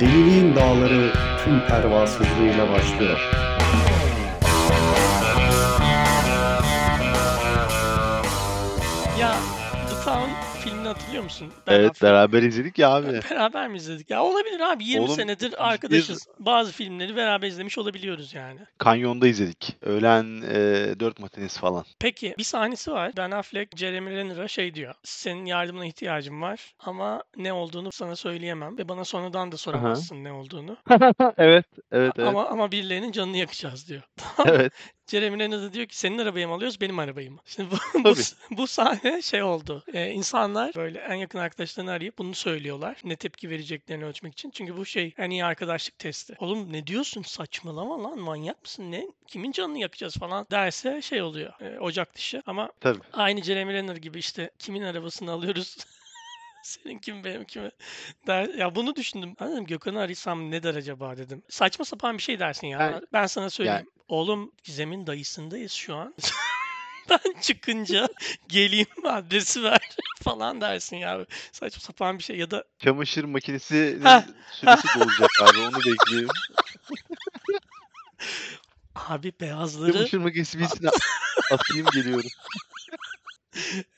Deliliğin dağları tüm pervasızlığıyla başlıyor. Hatırlıyor musun? Ben Evet Affleck- beraber izledik ya abi. Beraber mi izledik? Ya olabilir abi 20 Oğlum, senedir arkadaşız. Bazı filmleri beraber izlemiş olabiliyoruz yani. Kanyonda izledik. Öğlen e, 4 matinesi falan. Peki bir sahnesi var. Ben Affleck Jeremy Renner'a şey diyor. Senin yardımına ihtiyacım var ama ne olduğunu sana söyleyemem ve bana sonradan da soramazsın ne olduğunu. evet, evet, evet. Ama ama birilerinin canını yakacağız diyor. Evet. Jeremy Renner da diyor ki senin arabayı mı alıyoruz benim arabayı mı? Şimdi bu, bu, bu sahne şey oldu. Ee, insanlar böyle en yakın arkadaşlarını arayıp bunu söylüyorlar. Ne tepki vereceklerini ölçmek için. Çünkü bu şey en iyi arkadaşlık testi. Oğlum ne diyorsun saçmalama lan manyak mısın ne? Kimin canını yakacağız falan derse şey oluyor. e, ocak dışı ama Tabii. aynı Jeremy Renner gibi işte kimin arabasını alıyoruz senin kim benim kimi der. Ya bunu düşündüm. Dedim Gökhan'ı arasam ne der acaba dedim. Saçma sapan bir şey dersin ya. Ben- Ben sana söyleyeyim. Oğlum Gizem'in dayısındayız şu an. ben çıkınca geleyim adresi ver falan dersin ya. Saçma sapan bir şey ya da Çamaşır makinesinin Heh. süresi dolacak abi. Onu bekliyorum. abi beyazları Çamaşır makinesi birisine atayım geliyorum.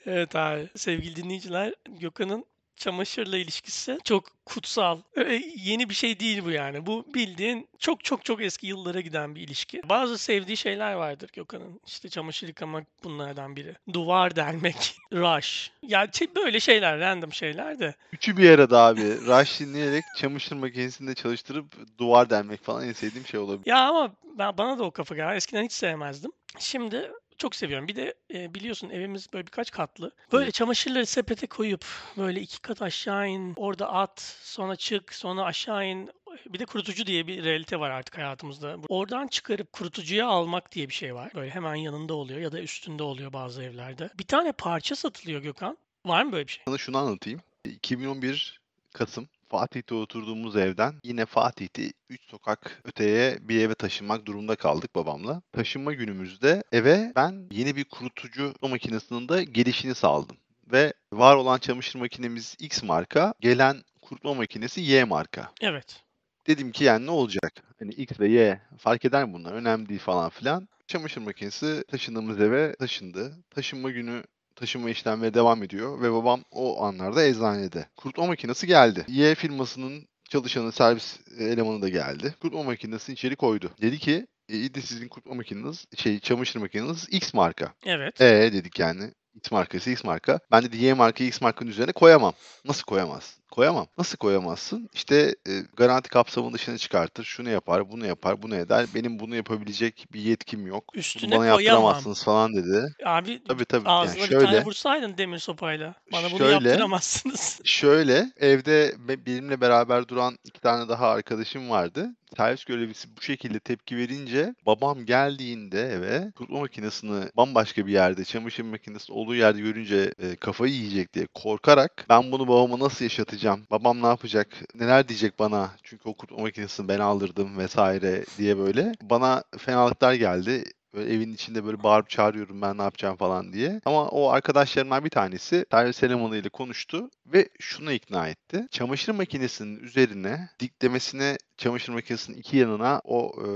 Evet abi. Sevgili dinleyiciler, Gökhan'ın çamaşırla ilişkisi çok kutsal. Öyle yeni bir şey değil bu yani. Bu bildiğin çok çok çok eski yıllara giden bir ilişki. Bazı sevdiği şeyler vardır Gökhan'ın. İşte çamaşır yıkamak bunlardan biri. Duvar delmek, rush. Ya şey- böyle şeyler, random şeyler de. Üçü bir arada abi. Rush dinleyerek çamaşır makinesinde çalıştırıp duvar delmek falan en sevdiğim şey olabilir. Ya ama ben, bana da o kafa geldi. Eskiden hiç sevmezdim. Şimdi çok seviyorum. Bir de e, biliyorsun evimiz böyle birkaç katlı. Böyle Evet. çamaşırları sepete koyup böyle iki kat aşağı in, orada at, sonra çık, sonra aşağı in. Bir de kurutucu diye bir realite var artık hayatımızda. Oradan çıkarıp kurutucuya almak diye bir şey var. Böyle hemen yanında oluyor ya da üstünde oluyor bazı evlerde. Bir tane parça satılıyor Gökhan. Var mı böyle bir şey? Sana şunu anlatayım. 2011 Kasım Fatih'te oturduğumuz evden yine Fatih'te 3 sokak öteye bir eve taşınmak durumunda kaldık babamla. Taşınma günümüzde eve ben yeni bir kurutucu makinesinin de gelişini sağladım. Ve var olan çamaşır makinemiz X marka, gelen kurutma makinesi Y marka. Evet. Dedim ki yani ne olacak? Hani X ve Y fark eder mi bunlar? Önemli değil falan filan. Çamaşır makinesi taşındığımız eve taşındı. Taşınma günü taşınma işlemleri devam ediyor ve babam o anlarda eczanede. Kurutma makinesi geldi. Y firmasının çalışanı, servis elemanı da geldi. Kurutma makinesini içeri koydu. Dedi ki e, iyi de sizin kurutma makineniz, şey çamaşır makineniz X marka. Evet. E dedik yani. X markası X marka. Ben dedi Y markayı X markanın üzerine koyamam. Nasıl koyamazsın? Koyamam. Nasıl koyamazsın? İşte e, garanti kapsamının dışına çıkartır. Şunu yapar, bunu yapar, bunu eder. Benim bunu yapabilecek bir yetkim yok. Bunu Üstüne bana koyamam. yaptıramazsınız falan dedi. Abi Tabii tabii. Yani ağzına bir tane şöyle, vursaydın demir sopayla. Bana bunu Şöyle- yaptıramazsınız. şöyle evde be- benimle beraber duran iki tane daha arkadaşım vardı. Servis görevlisi bu şekilde tepki verince babam geldiğinde eve kurutma makinesini bambaşka bir yerde, çamaşır makinesi olduğu yerde görünce e, kafayı yiyecek diye korkarak ben bunu babama nasıl yaşatacağım? Babam ne yapacak? Neler diyecek bana? Çünkü o kurutma makinesini ben aldırdım vesaire diye böyle bana fenalıklar geldi. Böyle evin içinde böyle bağırıp çağırıyorum ben ne yapacağım falan diye. Ama o arkadaşlarımdan bir tanesi servis elemanı ile konuştu ve şunu ikna etti. Çamaşır makinesinin üzerine diklemesine çamaşır makinesinin iki yanına o e,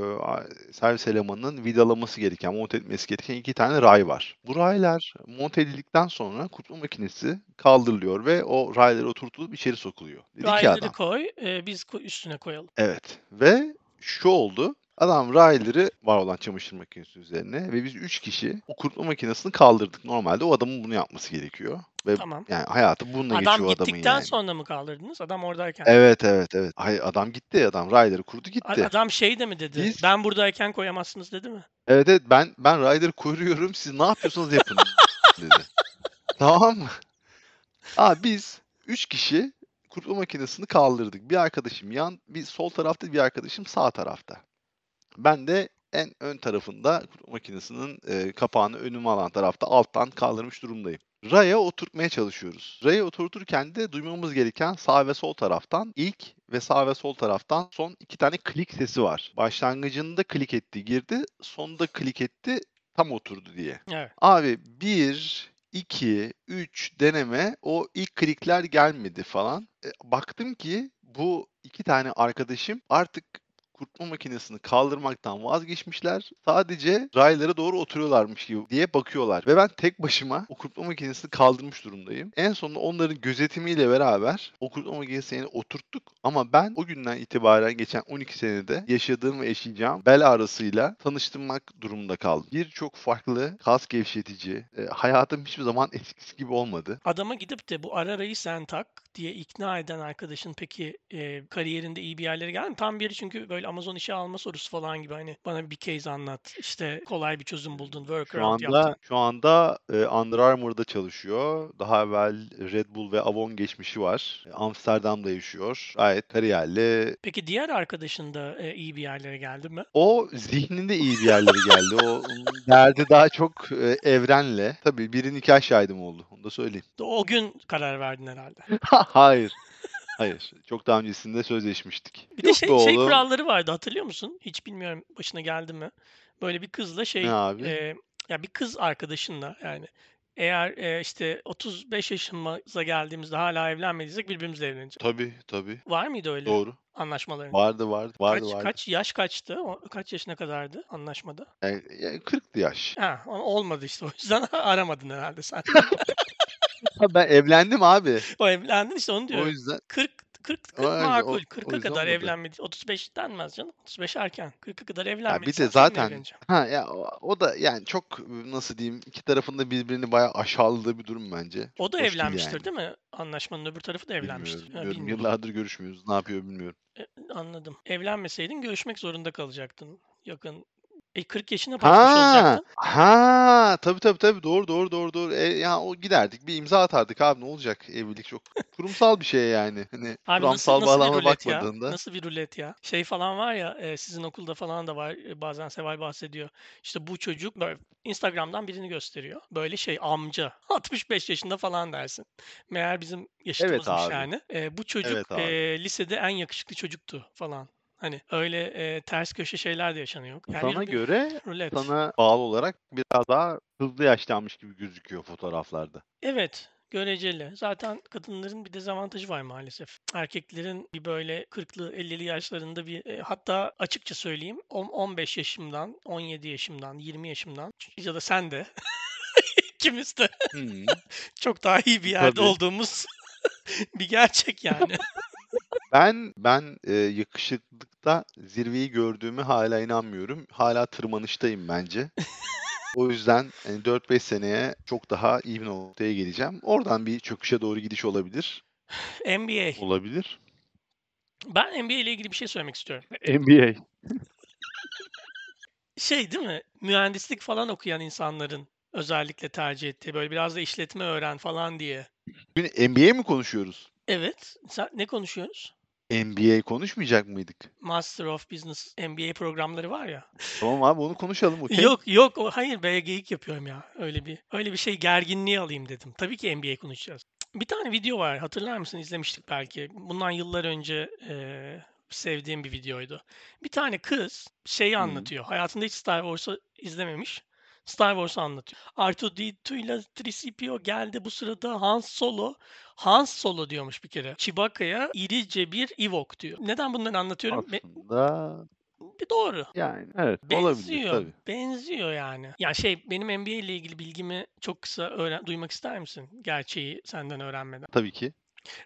servis elemanının vidalaması gereken, monte etmesi gereken iki tane ray var. Bu raylar monte edildikten sonra kurutma makinesi kaldırılıyor ve o raylar oturtulup içeri sokuluyor. Dedi ki Rayları adam. koy, e, biz üstüne koyalım. Evet. Ve şu oldu. Adam rayları var olan çamaşır makinesi üzerine ve biz 3 kişi o kurutma makinesini kaldırdık. Normalde o adamın bunu yapması gerekiyor. Ve Tamam. yani hayatı bununla Adam geçiyor adamın gittikten yani. sonra mı kaldırdınız? Adam oradayken. Evet evet evet. Hayır adam gitti. Adam rayları kurdu gitti. Adam şey de mi dedi? Biz- Ben buradayken koyamazsınız dedi mi? Evet evet ben ben rayları koruyorum. Siz ne yapıyorsanız yapın dedi. Tamam mı? Aa biz 3 kişi kurutma makinesini kaldırdık. Bir arkadaşım yan, bir sol tarafta, bir arkadaşım sağ tarafta. Ben de en ön tarafında makinesinin e, kapağını önüme alan tarafta alttan kaldırmış durumdayım. Raya oturtmaya çalışıyoruz. Raya oturturken de duymamız gereken sağ ve sol taraftan ilk ve sağ ve sol taraftan son iki tane klik sesi var. Başlangıcında klik etti girdi, sonunda klik etti tam oturdu diye. Evet. Abi 1, 2, 3 deneme o ilk klikler gelmedi falan. E, baktım ki bu 2 tane arkadaşım artık kurutma makinesini kaldırmaktan vazgeçmişler. Sadece raylara doğru oturuyorlarmış gibi diye bakıyorlar. Ve ben tek başıma o kurutma makinesini kaldırmış durumdayım. En sonunda onların gözetimiyle beraber o kurutma makinesini oturttuk. Ama ben o günden itibaren geçen 12 senede yaşadığım ve yaşayacağım bel ağrısıyla tanıştırmak durumunda kaldım. Birçok farklı kas gevşetici, e, hayatım hiçbir zaman eskisi gibi olmadı. Adama gidip de bu ararayı sen tak diye ikna eden arkadaşın peki e, kariyerinde iyi bir yerlere geldi mi? Tam biri çünkü böyle Amazon işe alma sorusu falan gibi hani bana bir case anlat. İşte kolay bir çözüm buldun, Şu workaround anda yaptın. şu anda e, Under Armour'da çalışıyor. Daha evvel Red Bull ve Avon geçmişi var. Amsterdam'da yaşıyor. Gayet kariyerli. Peki diğer arkadaşın da e, iyi bir yerlere geldi mi? O zihninde iyi bir yerlere geldi. O derdi daha çok e, evrenle. Tabii biri nikah şahidim oldu. Onu da söyleyeyim. O gün karar verdin herhalde. Hayır. Hayır. Çok daha öncesinde sözleşmiştik. Bir de Yok şey, be şey oğlum. kuralları vardı hatırlıyor musun? Hiç bilmiyorum başına geldi mi? Böyle bir kızla şey Ne abi? e, ya bir kız arkadaşınla yani eğer e, işte 35 yaşımıza geldiğimizde hala evlenmediysek birbirimizle evleneceğiz. Tabii tabii. Var mıydı öyle Doğru. anlaşmaların? Vardı vardı. Vardı Kaç vardı. kaç yaş kaçtı? O- Kaç yaşına kadardı anlaşmada? Yani, yani 40'tı yaş. Ha, olmadı işte. O yüzden aramadın herhalde sen. Ben evlendim abi. O evlendin işte onu O diyorum. yüzden 40 40 40 Aynen, o- makul. o 40'a yüzden kadar olmadı. evlenmedi. 35 denmez canım. 35 erken. 40'a kadar Ya bir de zaten ha ya o, o da yani çok nasıl diyeyim iki tarafında birbirini bayağı aşağıladığı bir durum bence. O da Hoş değil evlenmiştir yani. değil mi? Anlaşmanın öbür tarafı da evlenmiştir. Bilmiyorum, Ha, bilmiyorum. Yıllardır görüşmüyoruz. Ne yapıyor bilmiyorum. E, anladım. Evlenmeseydin görüşmek zorunda kalacaktın. Yakın. E 40 yaşına basmış Ha, olacaktın. ha, tabii tabii tabii doğru doğru doğru doğru. E, ya o giderdik bir imza atardık abi ne olacak evlilik çok kurumsal bir şey yani. Hani Abi nasıl kuramsal nasıl bir bağlamına rulet ya? bakmadığında. Nasıl bir rulet ya? Şey falan var ya e, sizin okulda falan da var. e, bazen Seval bahsediyor. İşte bu çocuk böyle Instagram'dan birini gösteriyor. Böyle şey amca. 65 yaşında falan dersin. Meğer bizim yaşıtımızmış abi. yani. E, bu çocuk Evet abi. e, lisede en yakışıklı çocuktu falan. Hani öyle e, ters köşe şeyler de yaşanıyor. Yani Sana bir- göre rulet. sana bağlı olarak biraz daha hızlı yaşlanmış gibi gözüküyor fotoğraflarda. Evet, göreceli. Zaten kadınların bir dezavantajı var maalesef. Erkeklerin bir böyle 40'lı 50'li yaşlarında bir e, hatta açıkça söyleyeyim on- 15 yaşımdan, 17 yaşımdan, 20 yaşımdan ya da sen de ikimiz de Hmm. çok daha iyi bir yerde Tabii. olduğumuz bir gerçek yani. Ben ben e, yakışıklıkta zirveyi gördüğümü hala inanmıyorum. Hala tırmanıştayım bence. O yüzden hani 4-5 seneye çok daha iyi bir noktaya geleceğim. Oradan bir çöküşe doğru gidiş olabilir. NBA. Olabilir. Ben NBA ile ilgili bir şey söylemek istiyorum. NBA. Şey değil mi? Mühendislik falan okuyan insanların özellikle tercih ettiği böyle biraz da işletme öğren falan diye. Bugün NBA mi konuşuyoruz? Evet. Sen, ne konuşuyoruz? NBA konuşmayacak mıydık? Master of Business MBA programları var ya. Tamam abi onu konuşalım. okey. Yok yok o hayır be geyik yapıyorum ya. Öyle bir öyle bir şey gerginliği alayım dedim. Tabii ki NBA konuşacağız. Bir tane video var hatırlar mısın izlemiştik belki. Bundan yıllar önce eee, sevdiğim bir videoydu. Bir tane kız şeyi anlatıyor. Hayatında hiç Star Wars'u izlememiş. Star Wars'u anlatıyor. R2-D2 ile 3CPO geldi bu sırada Han Solo. Han Solo diyormuş bir kere. Chewbacca'ya irice bir Ewok diyor. Neden bunları anlatıyorum? Aslında bir doğru. yani evet olabilir Benziyor. tabii. Benziyor yani. Ya şey benim NBA ile ilgili bilgimi çok kısa öğren duymak ister misin? Gerçeği senden öğrenmeden. Tabii ki.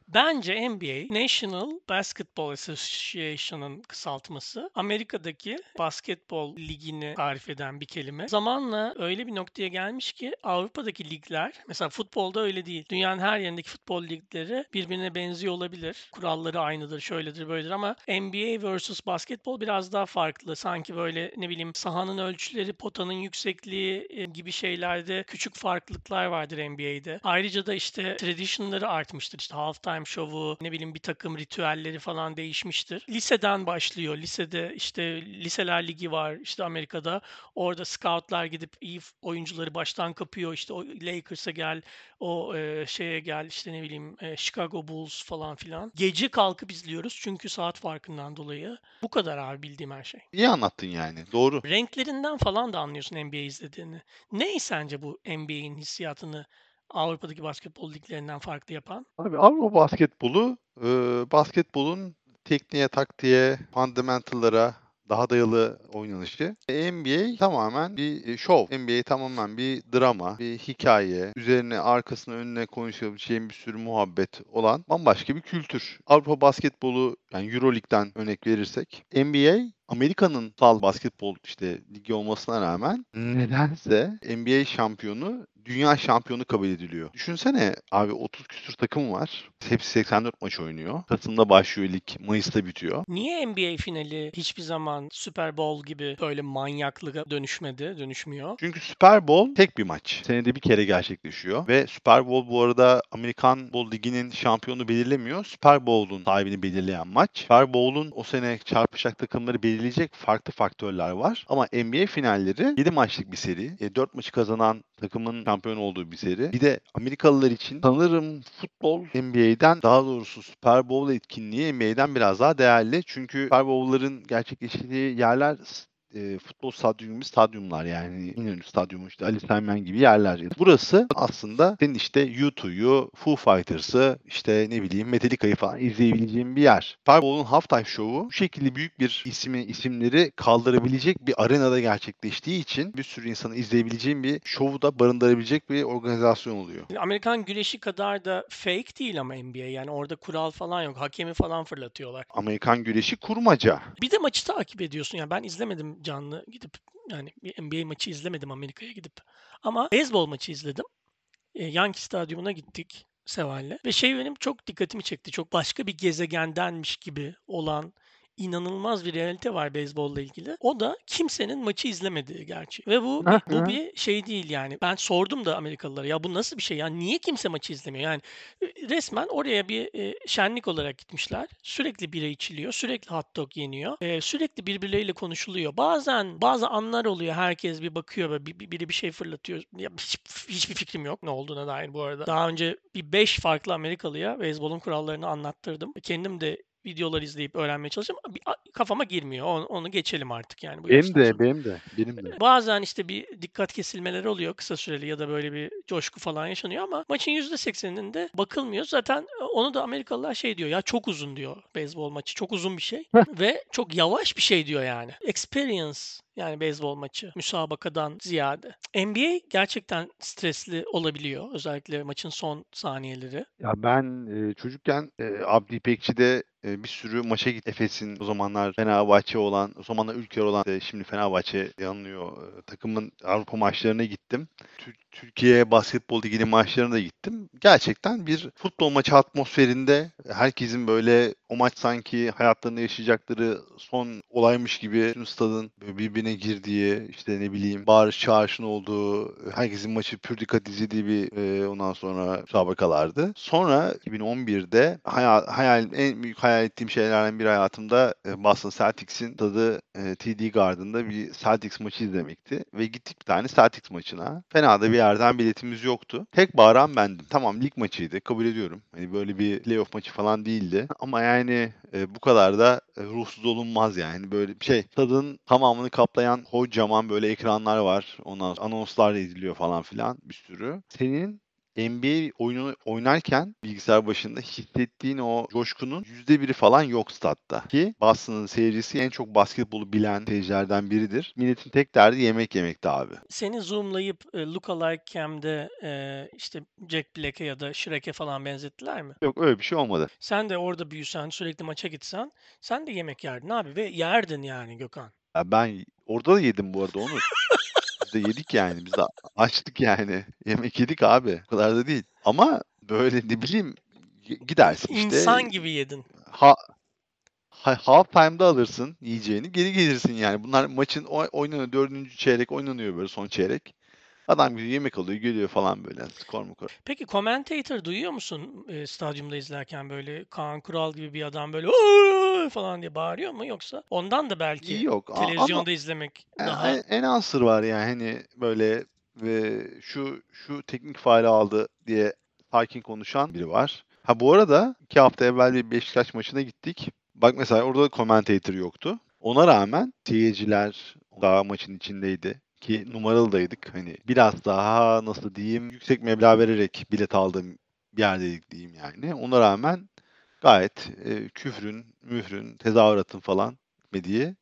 Bence NBA National Basketball Association'ın kısaltması. Amerika'daki basketbol ligini tarif eden bir kelime. Zamanla öyle bir noktaya gelmiş ki Avrupa'daki ligler mesela futbolda öyle değil. Dünyanın her yerindeki futbol ligleri birbirine benziyor olabilir. Kuralları aynıdır, şöyledir, böyledir ama NBA vs basketbol biraz daha farklı. Sanki böyle ne bileyim sahanın ölçüleri, potanın yüksekliği e, gibi şeylerde küçük farklılıklar vardır NBA'de. Ayrıca da işte tradition'ları artmıştır. İşte halftime şovu, ne bileyim bir takım ritüelleri falan değişmiştir. Liseden başlıyor. Lisede işte liseler ligi var işte Amerika'da. Orada scoutlar gidip iyi oyuncuları baştan kapıyor. İşte o Lakers'a gel, o e, şeye gel işte ne bileyim e, Chicago Bulls falan filan. Gece kalkıp izliyoruz çünkü saat farkından dolayı. Bu kadar abi bildiğim her şey. İyi anlattın yani. Doğru. Renklerinden falan da anlıyorsun NBA izlediğini. Ne sence bu NBA'in hissiyatını Avrupa'daki basketbol liglerinden farklı yapan? Abi Avrupa basketbolu e, basketbolun tekniğe, taktiğe, fundamental'lara daha dayalı oynanışı. NBA tamamen bir şov. NBA tamamen bir drama, bir hikaye, üzerine arkasına önüne konuşabileceğim bir sürü muhabbet olan bambaşka bir kültür. Avrupa basketbolu yani Euroleague'den örnek verirsek NBA Amerika'nın sal basketbol işte ligi olmasına rağmen nedense NBA şampiyonu dünya şampiyonu kabul ediliyor. Düşünsene abi 30 küsur takım var. Hepsi 84 maç oynuyor. Kasım'da başlıyor lig, Mayıs'ta bitiyor. Niye NBA finali hiçbir zaman Super Bowl gibi böyle manyaklığa dönüşmedi, dönüşmüyor? Çünkü Super Bowl tek bir maç. Senede bir kere gerçekleşiyor. Ve Super Bowl bu arada Amerikan Bowl Ligi'nin şampiyonu belirlemiyor. Super Bowl'un sahibini belirleyen maç. Super Bowl'un o sene çarpışacak takımları belirleyecek farklı faktörler var. Ama NBA finalleri 7 maçlık bir seri. E, 4 maçı kazanan takımın şampiyon olduğu bir seri. Bir de Amerikalılar için sanırım futbol NBA'den daha doğrusu Super Bowl etkinliği NBA'den biraz daha değerli. Çünkü Super Bowl'ların gerçekleştiği yerler e, futbol stadyumu stadyumlar yani İnönü Stadyumu işte Ali Sami gibi yerler. Burası aslında senin işte U2'yu, Foo Fighters'ı işte ne bileyim Metallica'yı falan izleyebileceğin bir yer. Bowl'un halftime şovu bu şekilde büyük bir ismi isimleri kaldırabilecek bir arenada gerçekleştiği için bir sürü insanın izleyebileceğin bir şovu da barındırabilecek bir organizasyon oluyor. Amerikan güreşi kadar da fake değil ama NBA yani orada kural falan yok. Hakemi falan fırlatıyorlar. Amerikan güreşi kurmaca. Bir de maçı takip ediyorsun. Yani ben izlemedim canlı gidip yani bir NBA maçı izlemedim Amerika'ya gidip. Ama beyzbol maçı izledim. E, Yankee Stadyumuna gittik Seval'le. Ve şey benim çok dikkatimi çekti. Çok başka bir gezegendenmiş gibi olan inanılmaz bir realite var beyzbolla ilgili. O da kimsenin maçı izlemediği gerçi. Ve bu bu bir şey değil yani. Ben sordum da Amerikalılara ya bu nasıl bir şey? Yani niye kimse maçı izlemiyor? Yani e, resmen oraya bir e, şenlik olarak gitmişler. Sürekli bira içiliyor, sürekli hot dog yeniyor. e, sürekli birbirleriyle konuşuluyor. Bazen bazı anlar oluyor. Herkes bir bakıyor ve bir- biri bir şey fırlatıyor. Ya hiç, hiçbir fikrim yok ne olduğuna dair bu arada. Daha önce bir 5 farklı Amerikalıya beyzbolun kurallarını anlattırdım. Kendim de videolar izleyip öğrenmeye çalışıyorum. Kafama girmiyor. Onu, onu geçelim artık yani bu Benim de, sonra. benim de, benim de. Bazen işte bir dikkat kesilmeleri oluyor kısa süreli ya da böyle bir coşku falan yaşanıyor ama maçın %80'inde bakılmıyor. Zaten e, onu da Amerikalılar şey diyor ya çok uzun diyor beyzbol maçı. Çok uzun bir şey ve çok yavaş bir şey diyor yani. Experience yani beyzbol maçı müsabakadan ziyade. NBA gerçekten stresli olabiliyor. Özellikle maçın son saniyeleri. Ya ben e, çocukken e, Abdi İpekçi'de e, bir sürü maça git. Efes'in o zamanlar Fenerbahçe olan, o zamanlar Ülker olan, e, şimdi Fenerbahçe yanılıyor. e, takımın Avrupa maçlarına gittim. Tür- Türkiye Basketbol Ligi'nin maçlarına da gittim. Gerçekten bir futbol maçı atmosferinde herkesin böyle o maç sanki hayatlarında yaşayacakları son olaymış gibi tüm stadın birbirine girdiği, işte ne bileyim bağırış çağrışın olduğu, herkesin maçı pür dikkat izlediği bir e, ondan sonra müsabakalardı. Sonra 2011'de hayal, hayal en büyük hayal ettiğim şeylerden biri hayatımda e, Boston Celtics'in tadı e, TD Garden'da bir Celtics maçı izlemekti ve gittik bir tane Celtics maçına. Fena da bir yerden biletimiz yoktu. Tek bağıran bendim. Tamam lig maçıydı kabul ediyorum. Hani böyle bir playoff maçı falan değildi. Ama yani e, bu kadar da e, ruhsuz olunmaz yani. Böyle bir şey. Stadın tamamını kaplayan kocaman böyle ekranlar var. Ondan sonra anonslar ediliyor falan filan bir sürü. Senin NBA oyunu oynarken bilgisayar başında hissettiğin o coşkunun yüzde biri falan yok statta. Ki Boston'ın seyircisi en çok basketbolu bilen seyircilerden biridir. Milletin tek derdi yemek yemekti abi. Seni zoomlayıp e, Lookalike Cam'de e, işte Jack Black'e ya da Shrek'e falan benzettiler mi? Yok öyle bir şey olmadı. Sen de orada büyüsen, sürekli maça gitsen, sen de yemek yerdin abi ve yerdin yani Gökhan. Ya ben orada da yedim bu arada onu. Biz de yedik yani. Biz de açtık yani. Yemek yedik abi. O kadar da değil. Ama böyle ne bileyim gidersin işte. İnsan gibi yedin. Ha, ha, half time'da alırsın yiyeceğini geri gelirsin yani. Bunlar maçın oy- oynanıyor. Dördüncü çeyrek oynanıyor böyle son çeyrek. Adam gidiyor yemek alıyor geliyor falan böyle. Skor mu kor. Peki commentator duyuyor musun e, stadyumda izlerken böyle Kaan Kural gibi bir adam böyle "Ooo!" falan diye bağırıyor mu yoksa ondan da belki Yok a- ama televizyonda izlemek en, daha en, en ansır var yani hani böyle ve şu şu teknik faali aldı diye sakin konuşan biri var. Ha bu arada iki hafta evvel bir Beşiktaş maçına gittik. Bak mesela orada da commentator yoktu. Ona rağmen seyirciler daha maçın içindeydi ki numaralıdaydık. Hani biraz daha nasıl diyeyim yüksek meblağ vererek bilet aldığım bir yerdeydik diyeyim yani. Ona rağmen gayet e, küfrün, mührün, tezahüratın falan etmediği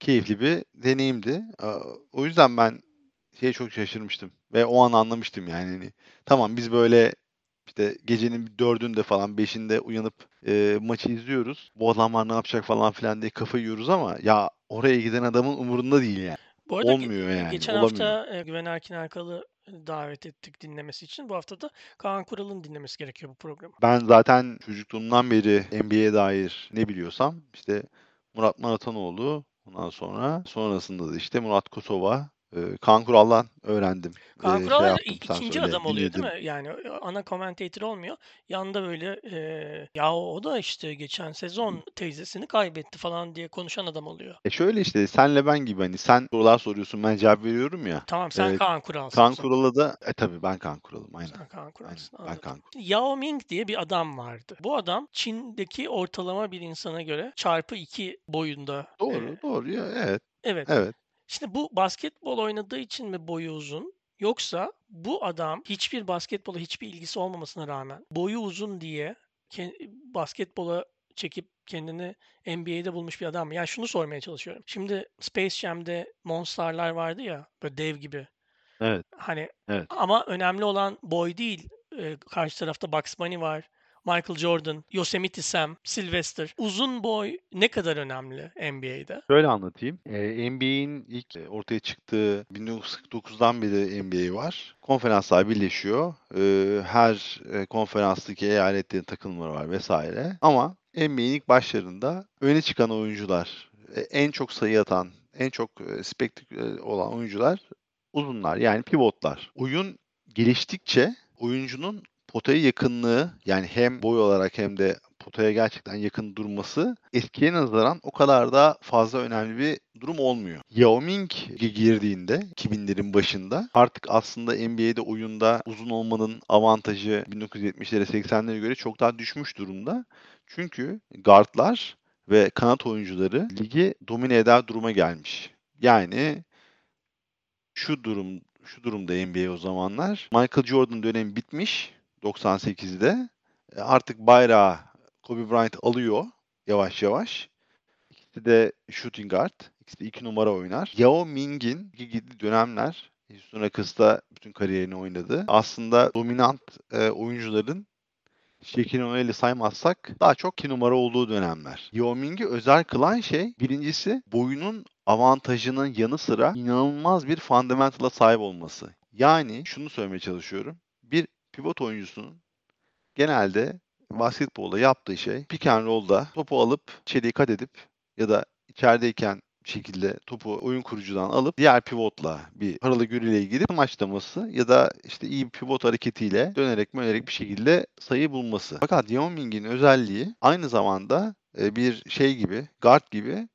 keyifli bir deneyimdi. O yüzden ben şeye çok şaşırmıştım ve o an anlamıştım yani. Hani, tamam biz böyle işte gecenin dördünde falan beşinde uyanıp e, maçı izliyoruz. Bu adamlar ne yapacak falan filan diye kafayı yiyoruz ama ya oraya giden adamın umurunda değil yani. Bu arada ge- Olmuyor yani. geçen olamıyor. hafta Güven Erkin Erkal'ı davet ettik dinlemesi için. Bu hafta da Kaan Kural'ın dinlemesi gerekiyor bu programı. Ben zaten çocukluğumdan beri NBA'ye dair ne biliyorsam işte Murat Maratanoğlu ondan sonra sonrasında da işte Murat Kosova, e, Kaan Kural'dan öğrendim. Kaan E, şey Kural sen ikinci adam oluyor değil dinledim. mi? Yani e, ana commentator olmuyor. Yanında böyle e, ya o da işte geçen sezon teyzesini kaybetti falan diye konuşan adam oluyor. E şöyle işte senle ben gibi hani sen sorular soruyorsun ben cevap veriyorum ya. Tamam sen E, Kaan Kural'sın. Kaan. Kural'a da e tabii ben Kaan Kural'ım aynen. Sen Kaan Aynen Kural'sın. ben Anladım. Kaan Yao Ming diye bir adam vardı. Bu adam Çin'deki ortalama bir insana göre çarpı iki boyunda. e, Doğru doğru ya evet evet. evet. Şimdi bu basketbol oynadığı için mi boyu uzun? Yoksa bu adam hiçbir basketbola hiçbir ilgisi olmamasına rağmen boyu uzun diye ke- basketbola çekip kendini NBA'de bulmuş bir adam mı? Yani şunu sormaya çalışıyorum. Şimdi Space Jam'de Monster'lar vardı ya böyle dev gibi. Evet Hani evet. ama önemli olan boy değil. Ee, karşı tarafta Bugs Bunny var. Michael Jordan, Yosemite Sam, Sylvester. Uzun boy ne kadar önemli NBA'de? Şöyle anlatayım. Ee, NBA'in ilk e, ortaya çıktığı 1949'dan beri NBA var. Konferanslar birleşiyor. Ee, her e, konferanstaki eyaletlerin takımları var vesaire. Ama NBA'in ilk başlarında öne çıkan oyuncular, e, en çok sayı atan, en çok spektaküler olan oyuncular uzunlar yani pivotlar. Oyun geliştikçe oyuncunun potaya yakınlığı yani hem boy olarak hem de potaya gerçekten yakın durması eskiye nazaran o kadar da fazla önemli bir durum olmuyor. Yao Ming girdiğinde 2000'lerin başında artık aslında NBA'de oyunda uzun olmanın avantajı 1970'lere 80'lere göre çok daha düşmüş durumda. Çünkü guardlar ve kanat oyuncuları ligi domine eder duruma gelmiş. Yani şu durum şu durumda NBA o zamanlar. Michael Jordan dönemi bitmiş 98'de. E, Artık bayrağı Kobe Bryant alıyor yavaş yavaş. İkisi de shooting guard. İkisi de iki numara oynar. Yao Ming'in gittiği dönemler Houston Rockets'ta bütün kariyerini oynadı. Aslında dominant e, oyuncuların Shaquille O'Neal'i saymazsak daha çok 2 numara olduğu dönemler. Yao Ming'i özel kılan şey birincisi boyunun avantajının yanı sıra inanılmaz bir fundamental'a sahip olması. Yani şunu söylemeye çalışıyorum. Bir pivot oyuncusunun genelde basketbolda yaptığı şey pick and roll'da topu alıp içeriye kat edip ya da içerideyken şekilde topu oyun kurucudan alıp diğer pivotla bir paralı gürüleye girip maçlaması ya da işte iyi bir pivot hareketiyle dönerek mönerek bir şekilde sayı bulması. Fakat Yao özelliği aynı zamanda e, bir şey gibi, guard gibi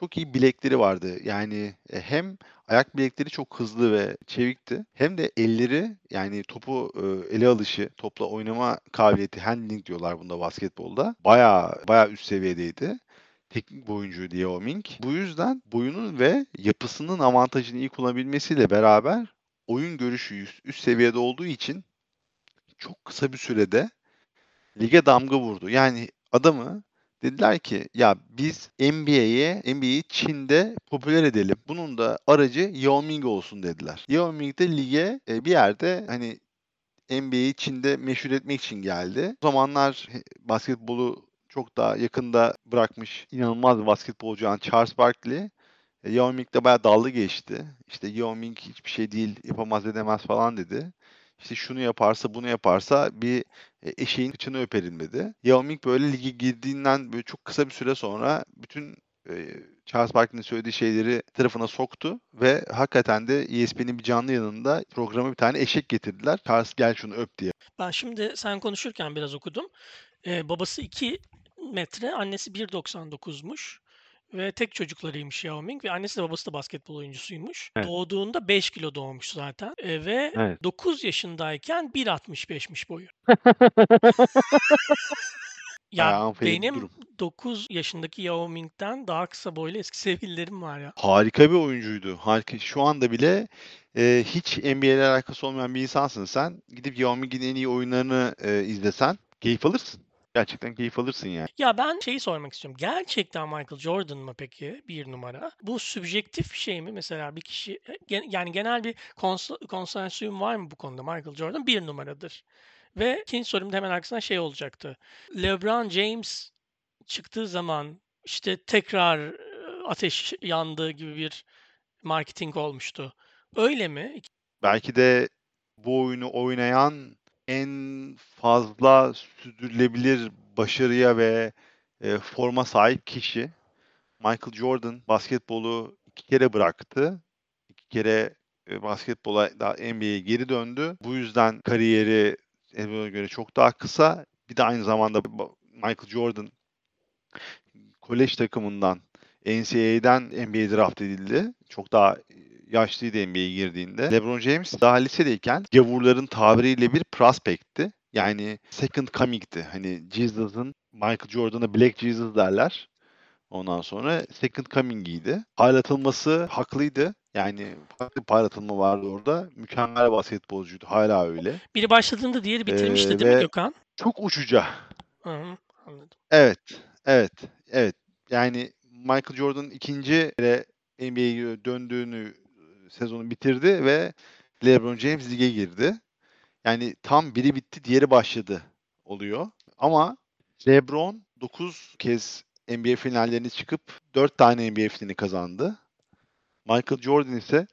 çok iyi bilekleri vardı. Yani e, hem ayak bilekleri çok hızlı ve çevikti. Hem de elleri yani topu e, ele alışı, topla oynama kabiliyeti handling diyorlar bunda basketbolda. Bayağı bayağı üst seviyedeydi. Teknik bir oyuncuydu Yao Ming. Bu yüzden boyunun ve yapısının avantajını iyi kullanabilmesiyle beraber oyun görüşü üst seviyede olduğu için çok kısa bir sürede lige damga vurdu. Yani adamı dediler ki ya biz NBA'ye NBA'yi Çin'de popüler edelim. Bunun da aracı Yao Ming olsun dediler. Yao Ming de lige e, bir yerde hani NBA'yi Çin'de meşhur etmek için geldi. O zamanlar basketbolu çok daha yakında bırakmış inanılmaz basketbolcu olan Charles Barkley e, Yao Ming de bayağı dallı geçti. İşte Yao Ming hiçbir şey değil, yapamaz edemez falan dedi. İşte şunu yaparsa bunu yaparsa bir e, eşeğin kıçını öperim dedi. Yao Ming böyle lige girdiğinden böyle çok kısa bir süre sonra bütün e, Charles Barkley'nin söylediği şeyleri tarafına soktu ve hakikaten de ESPN'in bir canlı yanında programa bir tane eşek getirdiler. Charles gel şunu öp diye. Ben şimdi sen konuşurken biraz okudum. Ee, babası 2 metre, annesi 1.99'muş. Ve tek çocuklarıymış Yao Ming ve annesi de babası da basketbol oyuncusuymuş. Evet. Doğduğunda 5 kilo doğmuş zaten. Ee, ve Evet. 9 yaşındayken 1.65'miş boyu. Ya bir benim durum. 9 yaşındaki Yao Ming'den daha kısa boylu eski sevgililerim var ya. Harika bir oyuncuydu. Harika. Şu anda bile e, hiç NBA ile alakası olmayan bir insansın sen. Gidip Yao Ming'in en iyi oyunlarını e, izlesen keyif alırsın. Gerçekten keyif alırsın yani. Ya ben şeyi sormak istiyorum. Gerçekten Michael Jordan mı peki bir numara? Bu subjektif bir şey mi? Mesela bir kişi e, yani genel bir kons- konsensüsüm var mı bu konuda? Michael Jordan bir numaradır. Ve ikinci sorum hemen arkasından şey olacaktı. LeBron James çıktığı zaman işte tekrar e, ateş yandığı gibi bir marketing olmuştu. Öyle mi? Belki de bu oyunu oynayan en fazla sürdürülebilir başarıya ve e, forma sahip kişi. Michael Jordan basketbolu iki kere bıraktı. İki kere e, basketbola daha NBA'ye geri döndü. Bu yüzden kariyeri NBA'ye göre çok daha kısa. Bir de aynı zamanda Michael Jordan kolej takımından NCAA'den NBA draft edildi. Çok daha yaşlıydı NBA'ye girdiğinde. LeBron James daha lisedeyken gavurların tabiriyle bir prospect'ti. Yani second coming'ti. Hani Jesus'ın Michael Jordan'a Black Jesus derler. Ondan sonra second coming'iydi. Parlatılması haklıydı. Yani farklı parlatılma vardı orada. Mükemmel basketbolcuydu. Hala öyle. Biri başladığında diğeri bitirmişti Ee, değil mi ve- Gökhan? Çok uçuca. Hı hı, anladım. Evet, evet, evet. Yani Michael Jordan ikinci NBA'ye döndüğünü sezonu bitirdi ve LeBron James lige girdi. Yani tam biri bitti, diğeri başladı oluyor. Ama LeBron 9 kez NBA finallerine çıkıp 4 tane NBA finali kazandı. Michael Jordan ise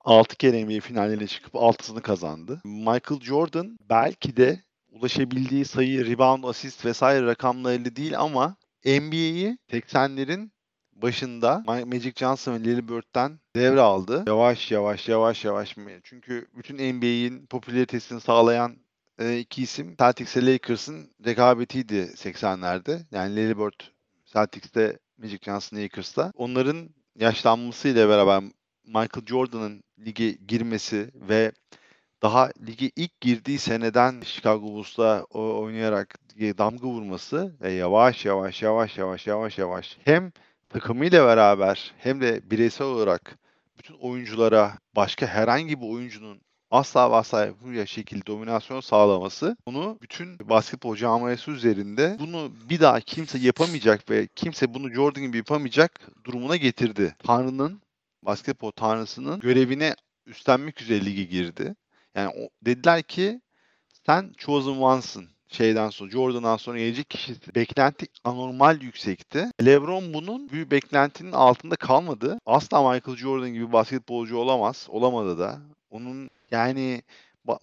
6 kere NBA finallerine çıkıp 6'sını kazandı. Michael Jordan belki de ulaşabildiği sayı, rebound, asist vesaire rakamlarıyla değil ama NBA'yi 80'lerin başında Ma- Magic Johnson ve Larry Bird'den devraldı. Yavaş yavaş yavaş yavaş. Çünkü bütün NBA'in popülaritesini sağlayan e, iki isim Celtics ile Lakers'ın rekabetiydi 80'lerde. Yani Larry Bird Celtics'te, Magic Johnson Lakers'ta. Onların yaşlanmasıyla beraber Michael Jordan'ın lige girmesi ve daha lige ilk girdiği seneden Chicago Bulls'ta oynayarak damga vurması ve yavaş yavaş yavaş yavaş yavaş yavaş hem takımıyla beraber hem de bireysel olarak bütün oyunculara başka herhangi bir oyuncunun asla ve asla yapamayacağı şekilde dominasyon sağlaması onu bütün basketbol camiası üzerinde bunu bir daha kimse yapamayacak ve kimse bunu Jordan gibi yapamayacak durumuna getirdi. Tanrı'nın basketbol tanrısının görevine üstlenmek üzere lige girdi. Yani o, dediler ki sen chosen one'sın şeyden sonra Jordan'dan sonra gelecek kişisin. Beklenti anormal yüksekti. LeBron bunun büyük beklentinin altında kalmadı. Asla Michael Jordan gibi basketbolcu olamaz. Olamadı da. Onun yani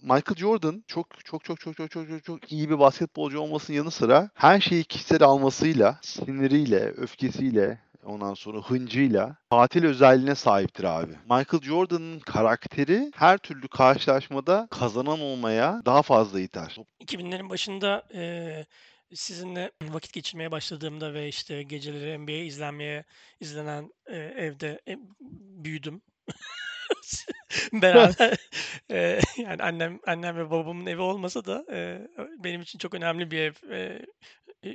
Michael Jordan çok çok çok çok çok çok çok çok iyi bir basketbolcu olmasının yanı sıra her şeyi kişisel almasıyla, siniriyle, öfkesiyle, ondan sonra hıncıyla tatil özelliğine sahiptir abi. Michael Jordan'ın karakteri her türlü karşılaşmada kazanan olmaya daha fazla iter. 2000'lerin başında eee, sizinle vakit geçirmeye başladığımda ve işte geceleri NBA izlenmeye izlenen eee, evde e, büyüdüm. Beraber eee, yani annem annem ve babamın evi olmasa da eee, benim için çok önemli bir ev. Eee,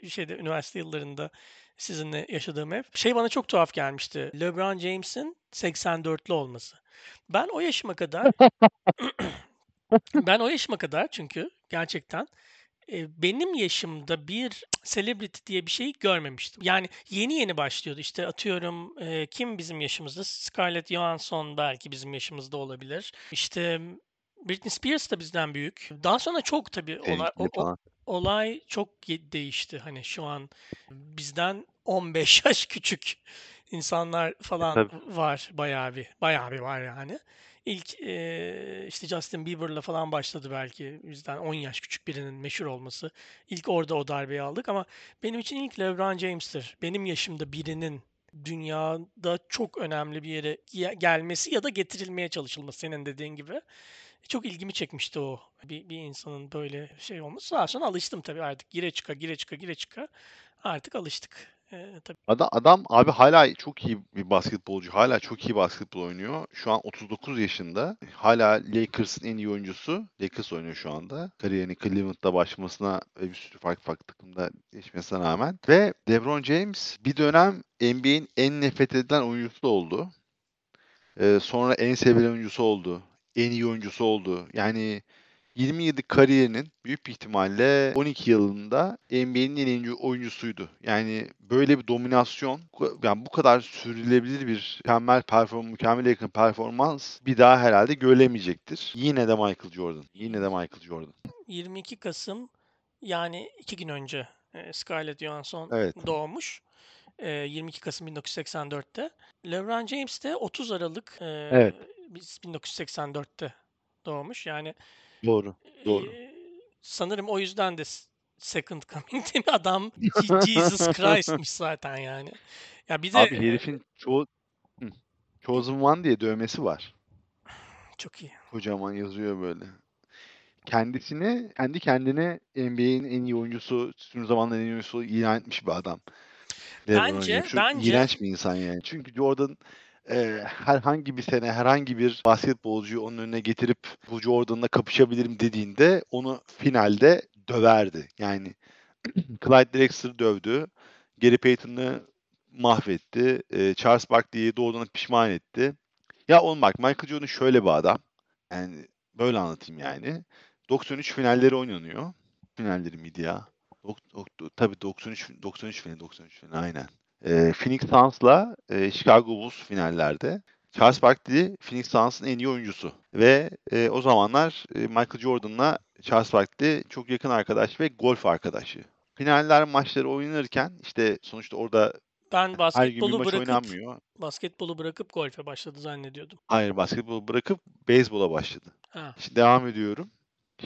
şeyde üniversite yıllarında sizinle yaşadığım ev. Şey bana çok tuhaf gelmişti. LeBron James'in 84'lü olması. Ben o yaşıma kadar ben o yaşıma kadar çünkü gerçekten e, benim yaşımda bir celebrity diye bir şey görmemiştim. Yani yeni yeni başlıyordu. İşte atıyorum e, kim bizim yaşımızda? Scarlett Johansson belki bizim yaşımızda olabilir. İşte Britney Spears da bizden büyük. Daha sonra çok tabii olay, o- o- olay çok değişti. Hani şu an bizden 15 yaş küçük insanlar falan Tabii. var bayağı bir. Bayağı bir var yani. İlk eee, işte Justin Bieber'la falan başladı belki bizden 10 yaş küçük birinin meşhur olması. İlk orada o darbeyi aldık ama benim için ilk LeBron James'tir. Benim yaşımda birinin dünyada çok önemli bir yere ge- gelmesi ya da getirilmeye çalışılması senin dediğin gibi. Çok ilgimi çekmişti o. Bir, bir insanın böyle şey olması. Daha sonra alıştım tabii artık. Gire çıka, gire çıka, gire çıka. Artık alıştık. Ee, tabii. Adam, adam abi hala çok iyi bir basketbolcu. Hala çok iyi basketbol oynuyor. Şu an 39 yaşında. Hala Lakers'ın en iyi oyuncusu. Lakers oynuyor şu anda. Kariyerini Cleveland'da başlamasına ve bir sürü farklı farklı takımda geçmesine rağmen. Ve LeBron James bir dönem NBA'in en nefret edilen oyuncusu oldu. Ee, sonra en sevilen oyuncusu oldu. En iyi oyuncusu oldu. Yani 20 yıllık kariyerinin büyük bir ihtimalle 12 yılında NBA'nin en iyi oyuncusuydu. Yani böyle bir dominasyon, yani bu kadar sürdürülebilir bir mükemmel perform, mükemmel yakın performans bir daha herhalde görülemeyecektir. Yine de Michael Jordan. Yine de Michael Jordan. 22 Kasım yani iki gün önce e, Scarlett Johansson Evet. doğmuş. E, 22 Kasım 1984'te. LeBron James de 30 Aralık e, Evet. Biz 1984'te doğmuş. Yani Doğru. Doğru. e, sanırım o yüzden de Second Coming değil mi? Adam Je- Jesus Christ'miş zaten yani. Ya bir de Abi herifin çoğu. Chosen One diye dövmesi var. çok iyi. Kocaman yazıyor böyle. Kendisini, kendi kendine NBA'in en iyi oyuncusu, tüm zamanların en iyi oyuncusu ilan etmiş bir adam. Bence- bence- iğrenç bir insan yani. Çünkü Jordan e, herhangi bir sene herhangi bir basketbolcuyu onun önüne getirip bu Jordan'la kapışabilirim dediğinde onu finalde döverdi. Yani Clyde Drexler'ı dövdü. Gary Payton'ı mahvetti. E, Charles Barkley'i doğrudan pişman etti. Ya oğlum bak Michael Jordan şöyle bir adam. Yani böyle anlatayım yani. 93 finalleri oynanıyor. Finalleri miydi ya? Dok, dok- tabii 93 93 final 93 final aynen. Ee, Phoenix Suns'la e, Chicago Bulls finallerde. Charles Barkley Phoenix Suns'ın en iyi oyuncusu ve e, o zamanlar e, Michael Jordan'la Charles Barkley çok yakın arkadaş ve golf arkadaşı. Finaller maçları oynanırken işte sonuçta orada Ben basketbolu maç bırakıp oynanmıyor. basketbolu bırakıp golfe başladı zannediyordum. Hayır basketbolu bırakıp beyzbola başladı. Ha. Şimdi devam ediyorum.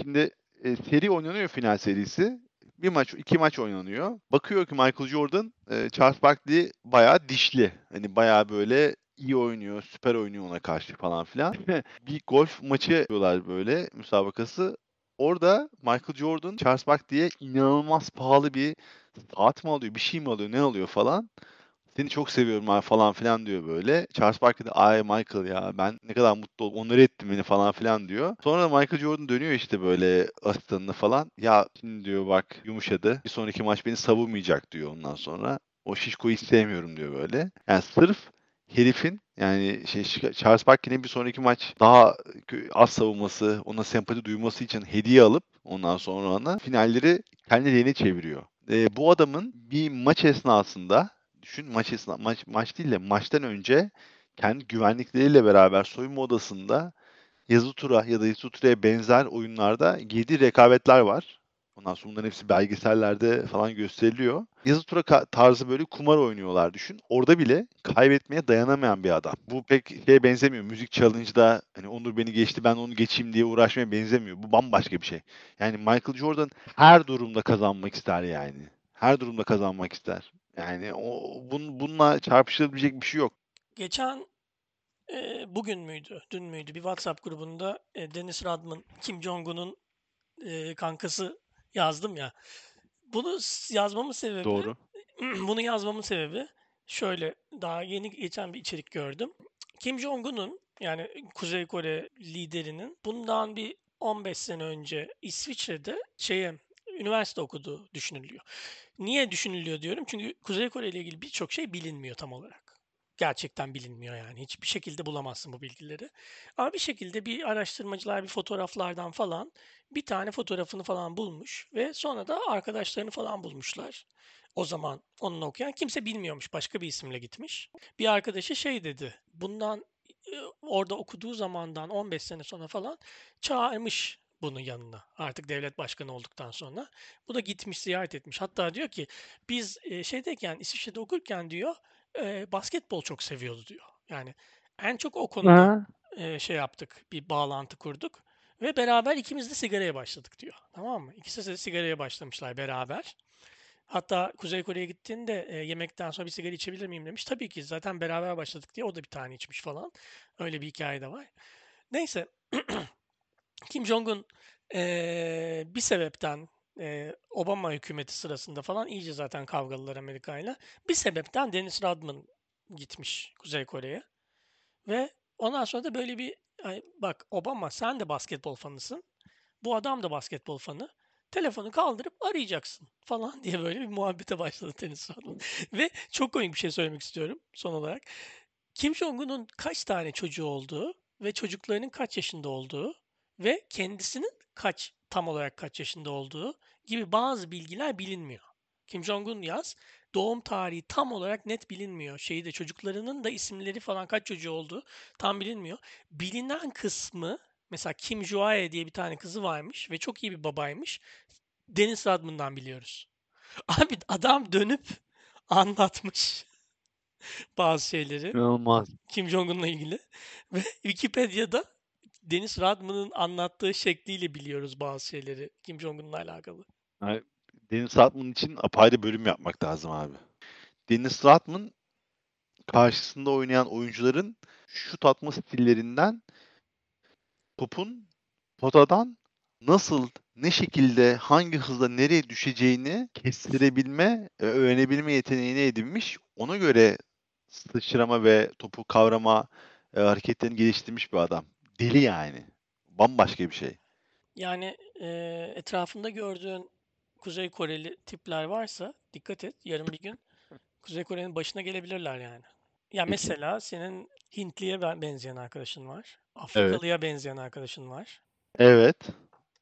Şimdi e, seri oynanıyor final serisi. Bir maç, iki maç oynanıyor. Bakıyor ki Michael Jordan, e, Charles Barkley bayağı dişli. Hani bayağı böyle iyi oynuyor, süper oynuyor ona karşı falan filan. bir golf maçı yapıyorlar böyle müsabakası. Orada Michael Jordan, Charles Barkley'e inanılmaz pahalı bir saat mi alıyor, bir şey mi alıyor, ne alıyor falan. Seni çok seviyorum falan filan diyor böyle. Charles Barkley de ay Michael ya ben ne kadar mutlu oldum. Onları ettim beni falan filan diyor. Sonra da Michael Jordan dönüyor işte böyle asistanına falan. Ya şimdi diyor bak yumuşadı. Bir sonraki maç beni savunmayacak diyor ondan sonra. O şişkoyu sevmiyorum diyor böyle. Yani sırf herifin yani şey Charles Barkley'nin bir sonraki maç daha az savunması, ona sempati duyması için hediye alıp ondan sonra ona finalleri kendi çeviriyor. Ee, bu adamın bir maç esnasında düşün maç esna maç maç değil de maçtan önce kendi güvenlikleriyle beraber soyunma odasında yazı tura ya da yazı turaya benzer oyunlarda girdiği rekabetler var. Ondan sonra bunların hepsi belgesellerde falan gösteriliyor. Yazı tura tarzı böyle kumar oynuyorlar düşün. Orada bile kaybetmeye dayanamayan bir adam. Bu pek şeye benzemiyor. Müzik challenge'da hani Onur beni geçti ben onu geçeyim diye uğraşmaya benzemiyor. Bu bambaşka bir şey. Yani Michael Jordan her durumda kazanmak ister yani. Her durumda kazanmak ister. Yani o bun, bununla çarpışılabilecek bir şey yok. Geçen e, bugün müydü, dün müydü bir WhatsApp grubunda e, Dennis Rodman, Kim Jong-un'un e, kankası yazdım ya. Bunu yazmamın sebebi, Doğru. bunu yazmamın sebebi şöyle daha yeni geçen bir içerik gördüm. Kim Jong-un'un yani Kuzey Kore liderinin bundan bir 15 sene önce İsviçre'de şeye üniversite okuduğu düşünülüyor. Niye düşünülüyor diyorum? Çünkü Kuzey Kore ile ilgili birçok şey bilinmiyor tam olarak. Gerçekten bilinmiyor yani. Hiçbir şekilde bulamazsın bu bilgileri. Ama bir şekilde bir araştırmacılar bir fotoğraflardan falan bir tane fotoğrafını falan bulmuş ve sonra da arkadaşlarını falan bulmuşlar. O zaman onunla okuyan kimse bilmiyormuş. Başka bir isimle gitmiş. Bir arkadaşı şey dedi. Bundan e, orada okuduğu zamandan 15 sene sonra falan çağırmış bunu yanına. Artık devlet başkanı olduktan sonra. Bu da gitmiş ziyaret etmiş. Hatta diyor ki biz e, şeydeyken İsviçre'de okurken diyor e, basketbol çok seviyordu diyor. Yani en çok o konuda e, şey yaptık, bir bağlantı kurduk ve beraber ikimiz de sigaraya başladık diyor. Tamam mı? İkisi de sigaraya başlamışlar beraber. Hatta Kuzey Kore'ye gittiğinde e, yemekten sonra bir sigara içebilir miyim demiş. Tabii ki zaten beraber başladık diye o da bir tane içmiş falan. Öyle bir hikaye de var. Neyse Kim Jong-un e, bir sebepten e, Obama hükümeti sırasında falan iyice zaten kavgalılar Amerika'yla. Bir sebepten Dennis Rodman gitmiş Kuzey Kore'ye. Ve ondan sonra da böyle bir ay, bak Obama sen de basketbol fanısın. Bu adam da basketbol fanı. Telefonu kaldırıp arayacaksın falan diye böyle bir muhabbete başladı Dennis Rodman. Ve çok komik bir şey söylemek istiyorum son olarak. Kim Jong-un'un kaç tane çocuğu olduğu ve çocuklarının kaç yaşında olduğu ve kendisinin kaç tam olarak kaç yaşında olduğu gibi bazı bilgiler bilinmiyor. Kim Jong-un yaz doğum tarihi tam olarak net bilinmiyor. Şeyi de çocuklarının da isimleri falan kaç çocuğu olduğu tam bilinmiyor. Bilinen kısmı mesela Kim Joae diye bir tane kızı varmış ve çok iyi bir babaymış. Deniz Rodman'dan biliyoruz. Abi adam dönüp anlatmış bazı şeyleri İnanılmaz. Kim Jong-un'la ilgili ve Wikipedia'da Deniz Rodman'ın anlattığı şekliyle biliyoruz bazı şeyleri Kim Jong-un'la alakalı. Yani Dennis Rodman için apayrı bölüm yapmak lazım abi. Dennis Rodman karşısında oynayan oyuncuların şut atma stillerinden topun potadan nasıl, ne şekilde, hangi hızla nereye düşeceğini kestirebilme, e, öğrenebilme yeteneğini edinmiş. Ona göre sıçrama ve topu kavrama e, hareketlerini geliştirmiş bir adam. Deli yani. Bambaşka bir şey. Yani e, etrafında gördüğün Kuzey Koreli tipler varsa dikkat et yarın bir gün Kuzey Kore'nin başına gelebilirler yani. Ya mesela senin Hintliye ben- benzeyen arkadaşın var. Afrikalıya benzeyen arkadaşın var. Evet.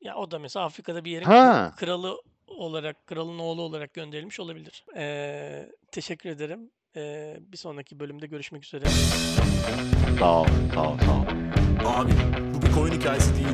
Ya o da mesela Afrika'da bir yerin Ha. kralı olarak, kralın oğlu olarak gönderilmiş olabilir. Ee, teşekkür ederim. Ee, bir sonraki bölümde görüşmek üzere. Sağ ol, sağ ol, sağ ol. Amin. Bu bir communication'ı değil.